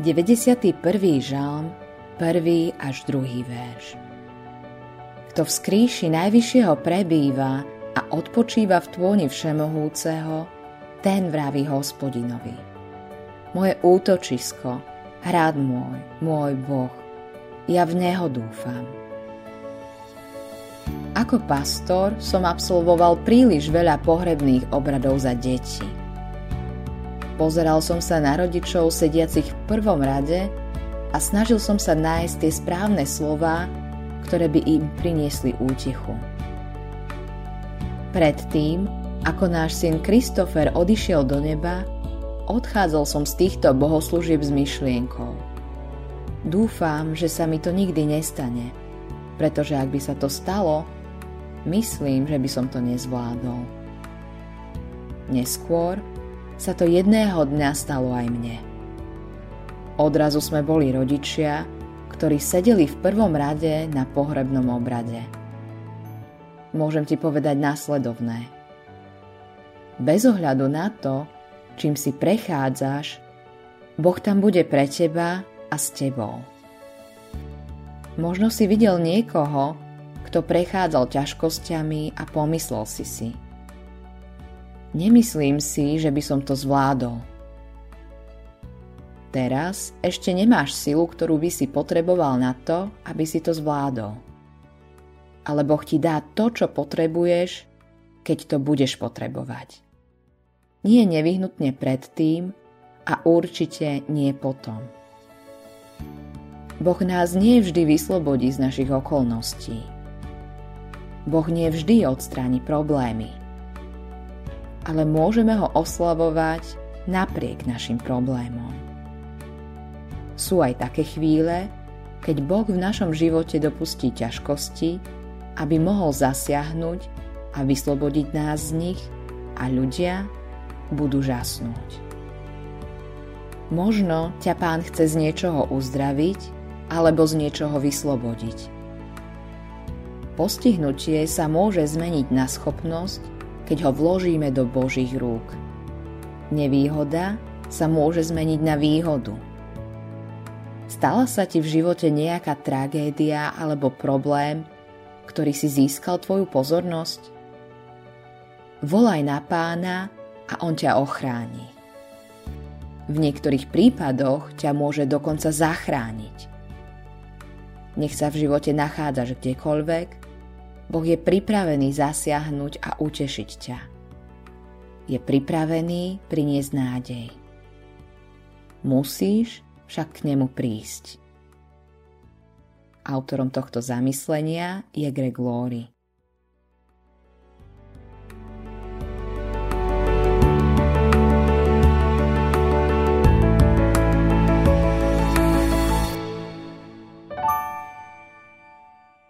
91. žalm, 1. až 2. verš. Kto v skríši Najvyššieho prebýva a odpočíva v tôni Všemohúceho, ten vraví hospodinovi. Moje útočisko, hrad môj, môj Boh, ja v Neho dúfam. Ako pastor som absolvoval príliš veľa pohrebných obradov za deti Pozeral som sa na rodičov sediacich v prvom rade a snažil som sa nájsť tie správne slova, ktoré by im priniesli útechu. Predtým, ako náš syn Kristofer odišiel do neba, odchádzal som z týchto bohoslúžieb s myšlienkou. Dúfam, že sa mi to nikdy nestane, pretože ak by sa to stalo, myslím, že by som to nezvládol. Neskôr, sa to jedného dňa stalo aj mne. Odrazu sme boli rodičia, ktorí sedeli v prvom rade na pohrebnom obrade. Môžem ti povedať následovné. Bez ohľadu na to, čím si prechádzaš, Boh tam bude pre teba a s tebou. Možno si videl niekoho, kto prechádzal ťažkosťami a pomyslel si si – Nemyslím si, že by som to zvládol. Teraz ešte nemáš silu, ktorú by si potreboval na to, aby si to zvládol. Ale Boh ti dá to, čo potrebuješ, keď to budeš potrebovať. Nie nevyhnutne predtým a určite nie potom. Boh nás nie vždy vyslobodí z našich okolností. Boh nie vždy odstráni problémy ale môžeme ho oslavovať napriek našim problémom. Sú aj také chvíle, keď Boh v našom živote dopustí ťažkosti, aby mohol zasiahnuť a vyslobodiť nás z nich a ľudia budú žasnúť. Možno ťa pán chce z niečoho uzdraviť alebo z niečoho vyslobodiť. Postihnutie sa môže zmeniť na schopnosť keď ho vložíme do Božích rúk. Nevýhoda sa môže zmeniť na výhodu. Stala sa ti v živote nejaká tragédia alebo problém, ktorý si získal tvoju pozornosť? Volaj na pána a on ťa ochráni. V niektorých prípadoch ťa môže dokonca zachrániť. Nech sa v živote nachádzaš kdekoľvek, Boh je pripravený zasiahnuť a utešiť ťa. Je pripravený priniesť nádej. Musíš však k nemu prísť. Autorom tohto zamyslenia je Greg Laurie.